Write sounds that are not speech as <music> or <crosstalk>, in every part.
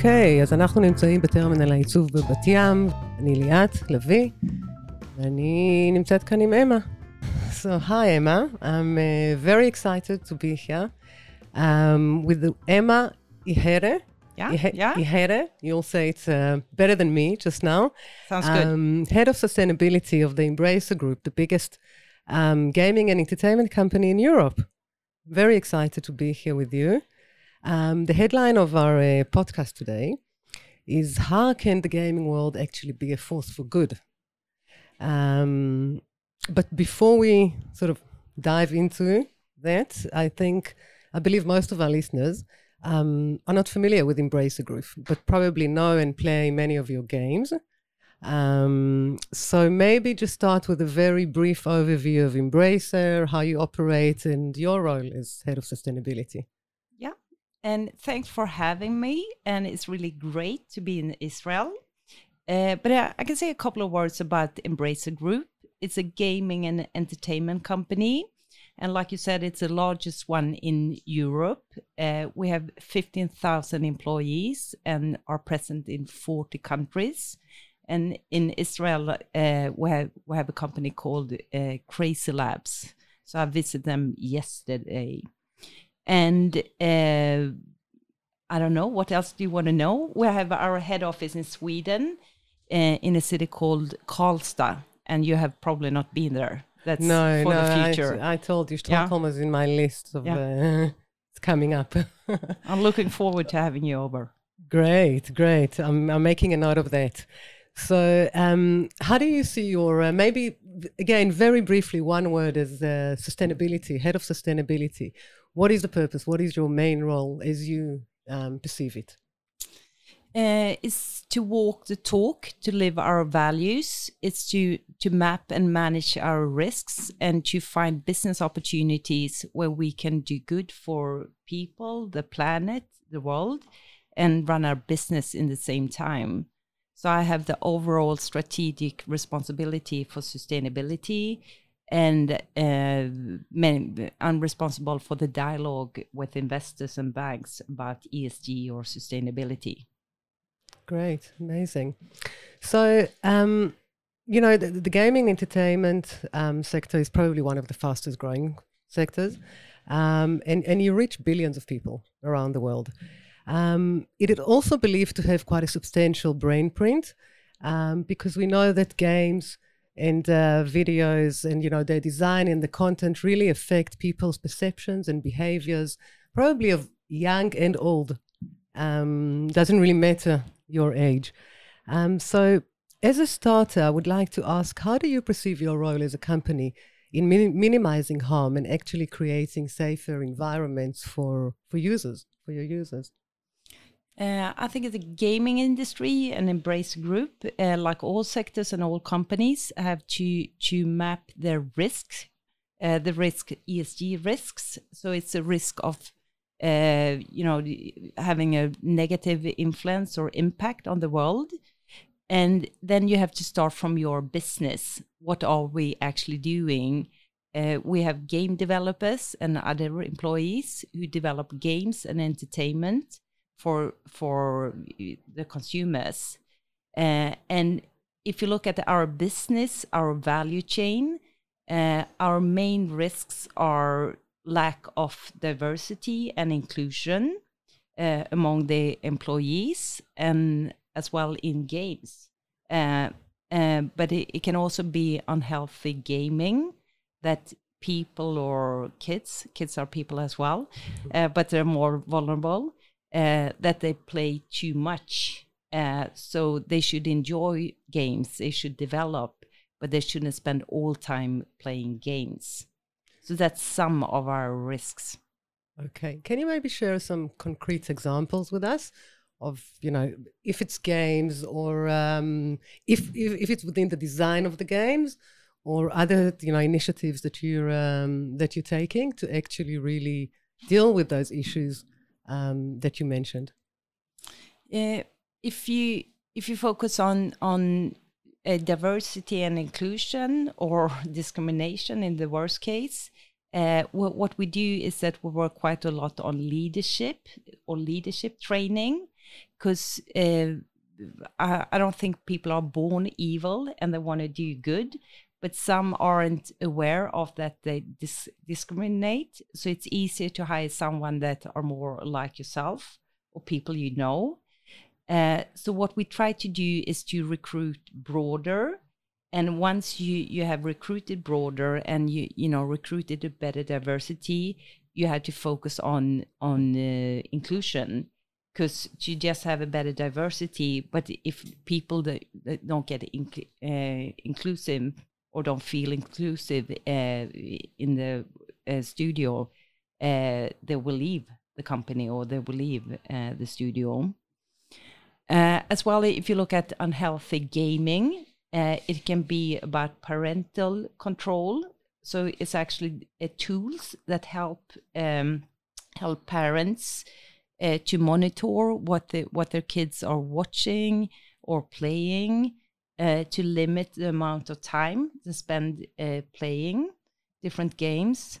אוקיי, אז אנחנו נמצאים בטרמינל העיצוב בבת ים. אני ליאת לביא, ואני נמצאת כאן עם אמה. So, hi Emma, I'm uh, very excited to be here um, with Emma Ihre. Yeah, yeah. Ihre, you'll say it's uh, better than me just now. Sounds um, good. Head of Sustainability of the Embracer Group, the biggest um, gaming and entertainment company in Europe. Very excited to be here with you. Um, the headline of our uh, podcast today is How can the gaming world actually be a force for good? Um, but before we sort of dive into that, I think, I believe most of our listeners um, are not familiar with Embracer Group, but probably know and play many of your games. Um, so maybe just start with a very brief overview of Embracer, how you operate, and your role as head of sustainability. And thanks for having me. And it's really great to be in Israel. Uh, but I, I can say a couple of words about Embracer Group. It's a gaming and entertainment company. And like you said, it's the largest one in Europe. Uh, we have 15,000 employees and are present in 40 countries. And in Israel, uh, we, have, we have a company called uh, Crazy Labs. So I visited them yesterday. And uh, I don't know, what else do you want to know? We have our head office in Sweden uh, in a city called Karlstad. And you have probably not been there. That's no, for no, the future. I, told you Yeah. Stockholm was in my list of Yeah. uh, <laughs> it's coming up. <laughs> I'm looking forward to having you over. great, great. I'm, I'm making a note of that. So, um, how do you see your uh, maybe again very briefly one word is uh, sustainability, head of sustainability. What is the purpose? What is your main role as you um, perceive it? uh, to walk the talk, to live our values. It's to to map and manage our risks and to find business opportunities where we can do good for people, the planet, the world, and run our business in the same time. So I have the overall strategic responsibility for sustainability. And uh, man, I'm responsible for the dialogue with investors and banks about ESG or sustainability. Great, amazing. So, um, you know, the, the gaming entertainment um, sector is probably one of the fastest growing sectors, um, and and you reach billions of people around the world. Um, it is also believed to have quite a substantial brain print, um, because we know that games and uh, videos and you know their design and the content really affect people's perceptions and behaviors, probably of young and old um, doesn't really matter your age. Um, so, as a starter, I would like to ask how do you perceive your role as a company in min- minimizing harm and actually creating safer environments for, for users, for your users? Uh, I think the gaming industry and Embracer Group, uh, like all sectors and all companies, have to to map their risks, uh, the risk ESG risks. So it's a risk of, uh, you know, having a negative influence or impact on the world, and then you have to start from your business. What are we actually doing? Uh, we have game developers and other employees who develop games and entertainment for for the consumers. Uh, and if you look at our business, our value chain, uh, our main risks are lack of diversity and inclusion uh, among the employees and as well in games. Uh, uh, but it, it can also be unhealthy gaming that people or kids, kids are people as well, uh, but they're more vulnerable, uh, that they play too much. Uh, so they should enjoy games, they should develop, but they shouldn't spend all time playing games. So that's some of our risks. Okay. Can you maybe share some concrete examples with us of, you know, if it's games or um, if, if, if it's within the design of the games or other, you know, initiatives that you're, um, that you're taking to actually really deal with those issues um, that you mentioned? Uh, if you if you focus on on uh, diversity and inclusion or <laughs> discrimination in the worst case, uh, what, what we do is that we work quite a lot on leadership or leadership training because uh, I, I don't think people are born evil and they want to do good but some aren't aware of that they dis- discriminate. So it's easier to hire someone that are more like yourself or people you know. Uh, so what we try to do is to recruit broader. And once you you have recruited broader and you you know recruited a better diversity you have to focus on on uh, inclusion. Because you just have a better diversity but if people that, that don't get uh, inclusive or don't feel inclusive uh, in the uh, studio uh, they will leave the company or they will leave the studio. As well if you look at unhealthy gaming it can be about parental control. So it's actually tools that help um, help parents to monitor what the, what their kids are watching or playing, uh, to limit the amount of time they spend uh, playing different games,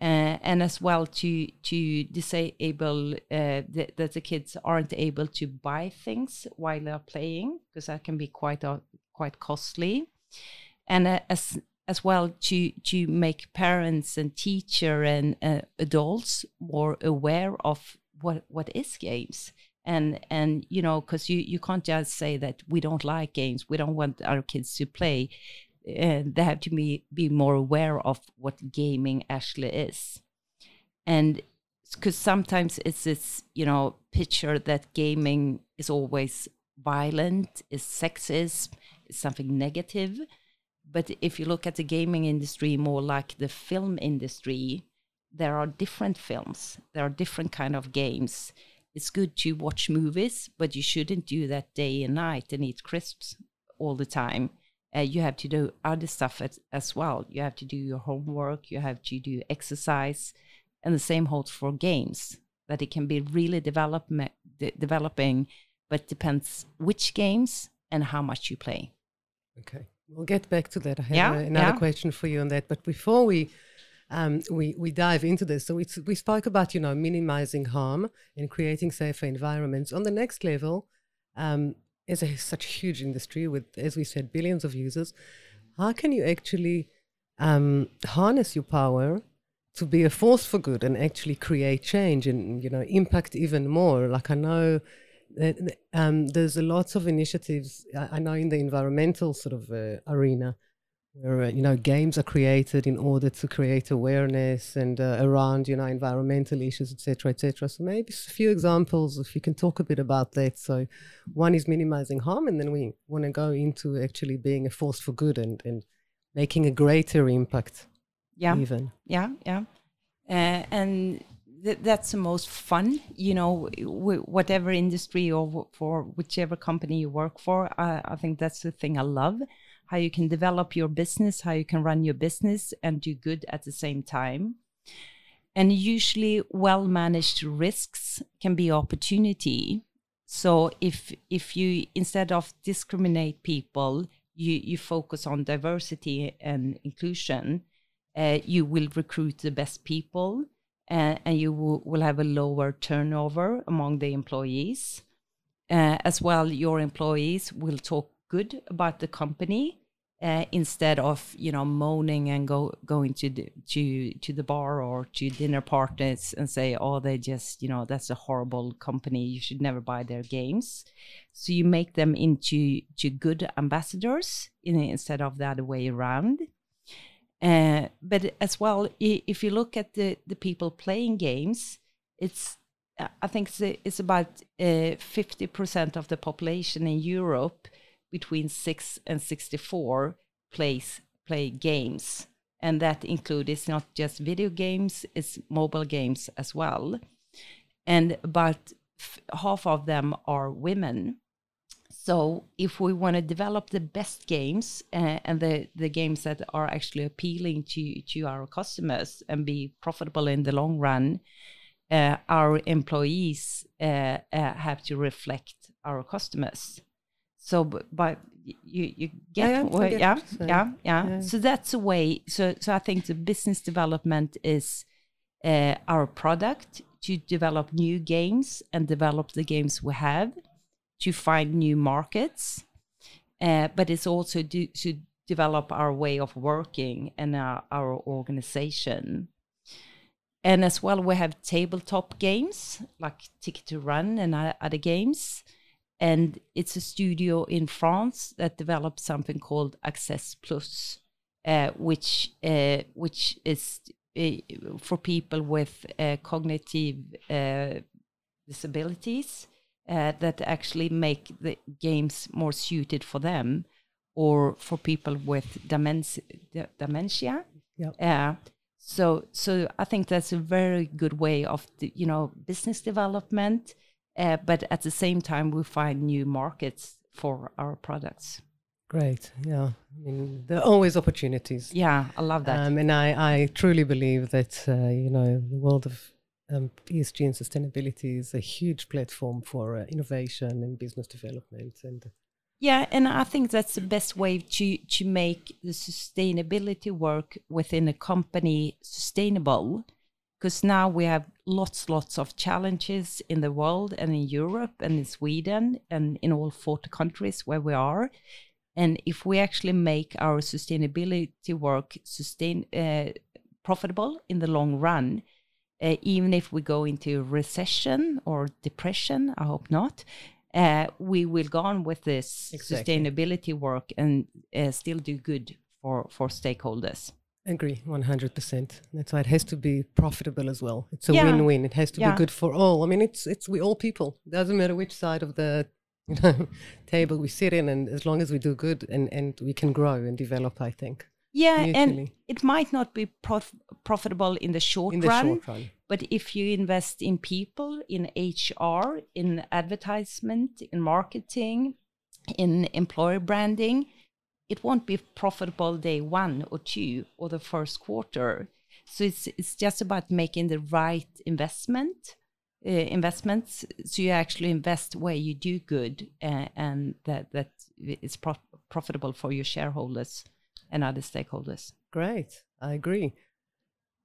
uh, and as well to to disable uh, th- that the kids aren't able to buy things while they're playing because that can be quite quite costly, and as as well to to make parents and teacher and uh, adults more aware of what what is games and and you know because you you can't just say that we don't like games. We don't want our kids to play uh, they have to be be more aware of what gaming actually is. And because sometimes it's this you know picture that gaming is always violent is sexist is something negative. But if you look at the gaming industry more like the film industry, there are different films, there are different kind of games. It's good to watch movies, but you shouldn't do that day and night and eat crisps all the time. Uh, you have to do other stuff as, as well. You have to do your homework, you have to do exercise, and the same holds for games. That it can be really develop, de- developing, but depends which games and how much you play. Okay. We'll get back to that. I have yeah, another yeah. question for you on that. But before we um, we we dive into this, so we we spoke about you know minimizing harm and creating safer environments. On the next level, um, as a such a huge industry with, as we said, billions of users, how can you actually um, harness your power to be a force for good and actually create change and you know impact even more? Like I know um, there's a lots of initiatives. I, I, know in the environmental sort of uh, arena, where uh, you know games are created in order to create awareness and uh, around you know environmental issues, etc., etc. So maybe a few examples, if you can talk a bit about that. So, one is minimizing harm, and then we want to go into actually being a force for good and and making a greater impact. Yeah. Even. Yeah. Yeah. Uh, and th- that's the most fun you know w- whatever industry or w- for whichever company you work for I, I think that's the thing i love how you can develop your business how you can run your business and do good at the same time and usually well managed risks can be opportunity so if if you instead of discriminate people you you focus on diversity and inclusion uh, you will recruit the best people and, and you will, will have a lower turnover among the employees. Uh, as well, your employees will talk good about the company uh, instead of you know moaning and go going to the, to to the bar or to dinner parties and say oh they just you know that's a horrible company. You should never buy their games. So you make them into to good ambassadors in, instead of the other way around. Uh, but as well, if you look at the, the people playing games, it's I think it's, about uh, fifty uh, percent of the population in Europe between six and sixty four plays play games, and that includes not just video games; it's mobile games as well, and about half of them are women. So if we want to develop the best games uh, and the, the games that are actually appealing to, to our customers and be profitable in the long run, uh, our employees uh have to reflect our customers. So, but you you get yeah yeah, yeah, yeah, yeah, So that's a way. So so I think the business development is uh, our product. to develop new games and develop the games we have, to find new markets, uh, but it's also do, to develop our way of working and our, our organization. And as well, we have tabletop games like Ticket to Ride and other games. And it's a studio in France that developed something called Access Plus, uh, which uh, which is uh, for people with uh, cognitive uh, disabilities uh, that actually make the games more suited for them, or for people with dementia. dementia. Yep. So, so I think that's a very good way of, the, you know, business development. Uh, but at the same time, we find new markets for our products. Great. Yeah. I mean, there are always opportunities. Yeah, I love that. Um, and I, I truly believe that, uh, you know, the world of um, ESG and sustainability is a huge platform for uh, innovation and business development. And yeah, and I think that's the best way to to make the sustainability work within a company sustainable. Because now we have lots, lots of challenges in the world and in Europe and in Sweden and in all 40 countries where we are. And if we actually make our sustainability work sustain uh, profitable in the long run, uh, even if we go into recession or depression, I hope not, uh, we will go on with this exactly. sustainability work and uh, still do good for, for stakeholders. Agree, 100%. That's why it has to be profitable as well. It's a yeah. win-win. It has to yeah. be good for all. I mean, it's it's we all people. It doesn't matter which side of the you know, <laughs> table we sit in, and as long as we do good and, and we can grow and develop, I think. Yeah, and it might not be prof- profitable in the short in the run, short run, but if you invest in people, in HR, in advertisement, in marketing, in employer branding, it won't be profitable day one or two or the first quarter. So it's it's just about making the right investment uh, investments. So you actually invest where you do good uh, and that that is pro- profitable for your shareholders and other stakeholders. Great, I agree.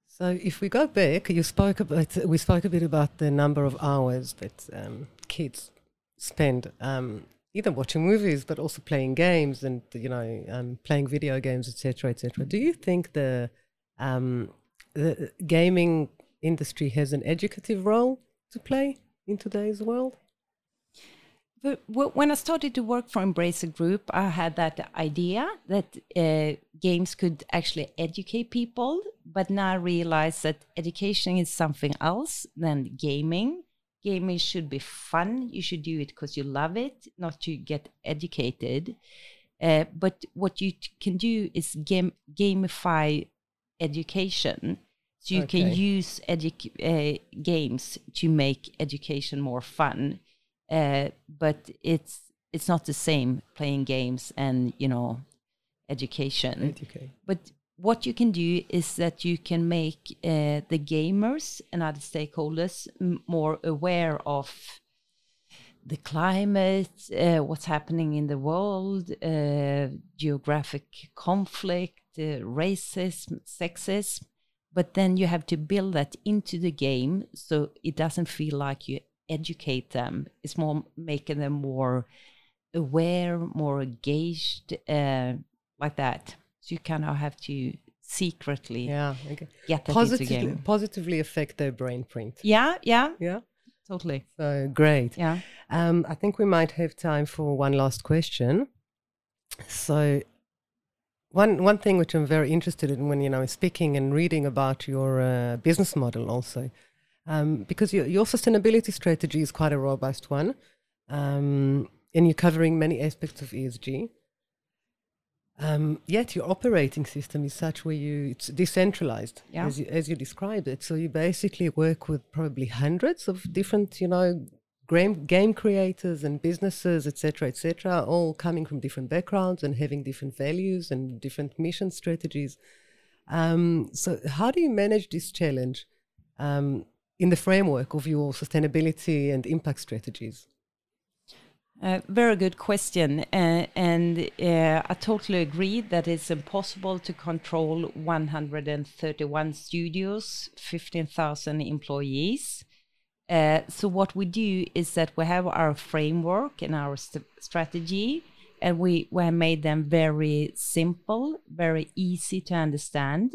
So if we go back, you spoke about we spoke a bit about the number of hours that um, kids spend um, either watching movies but also playing games and you know um, playing video games, etc., etc. Do you think the um, the gaming industry has an educative role to play in today's world? when I started to work for Embracer Group, I had that idea that uh, games could actually educate people, but now I realize that education is something else than gaming. Gaming should be fun. You should do it because you love it, not to get educated. Uh, but what you can do is game gamify education. So you okay. can use uh, games to make education more fun uh, but it's it's not the same playing games and you know education. Educate. But what you can do is that you can make uh, the gamers and other stakeholders more aware of the climate, uh, what's happening in the world, uh, geographic conflict, uh, racism, sexism. But then you have to build that into the game so it doesn't feel like you educate them. It's more making them more aware, more engaged, uh, like that. So you kind of have to secretly yeah, okay. get that positively, positively affect their brain print. Yeah, yeah, yeah, totally. So great. Yeah. Um, I think we might have time for one last question. So one one thing which I'm very interested in when you know speaking and reading about your uh, business model also um, because your, your sustainability strategy is quite a robust one, um, and you're covering many aspects of ESG. Um, yet your operating system is such where you it's decentralized yeah. as you as you described it. So you basically work with probably hundreds of different, you know, game game creators and businesses, etc., etc., all coming from different backgrounds and having different values and different mission strategies. Um, so how do you manage this challenge? Um, in the framework of your sustainability and impact strategies? Very good question. Uh, and uh, I totally agree that it's impossible to control 131 studios, 15,000 employees. Uh, so what we do is that we have our framework and our st- strategy, and we we made them very simple, very easy to understand,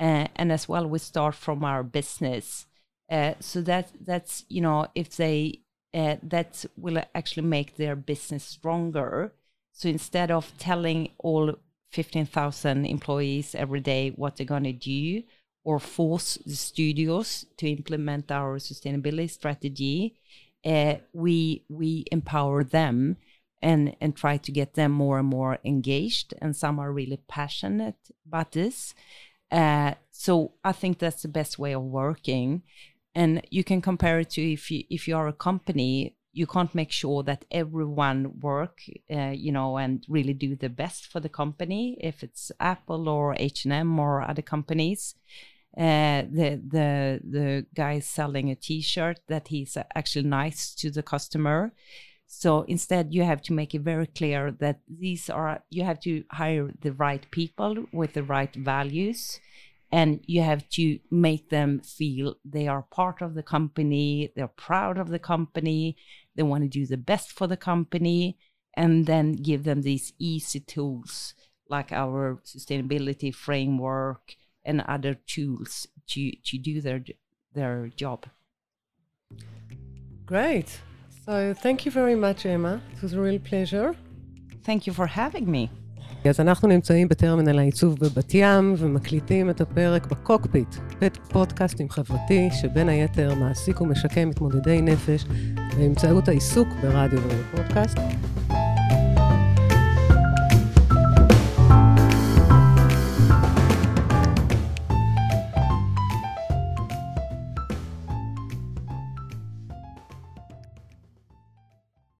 uh, and as well we start from our business. Uh, so that that's you know if they uh, that will actually make their business stronger. So instead of telling all 15,000 employees every day what they're going to do, or force the studios to implement our sustainability strategy, uh, we we empower them and and try to get them more and more engaged. And some are really passionate about this. Uh, so I think that's the best way of working. And you can compare it to if you if you are a company, you can't make sure that everyone work, uh, you know, and really do the best for the company. If it's Apple or H and M or other companies, uh, the the the guy selling a T-shirt that he's actually nice to the customer. So instead, you have to make it very clear that these are you have to hire the right people with the right values, and you have to make them feel they are part of the company, they're proud of the company, they want to do the best for the company, and then give them these easy tools like our sustainability framework and other tools to, to do their, their job. Great. So thank you very much, Emma. It was a real pleasure. Thank you for having me. אז אנחנו נמצאים בטרמינל העיצוב בבת ים ומקליטים את הפרק בקוקפיט, בית פודקאסטים חברתי שבין היתר מעסיק ומשקם מתמודדי נפש באמצעות העיסוק ברדיו ובפודקאסט.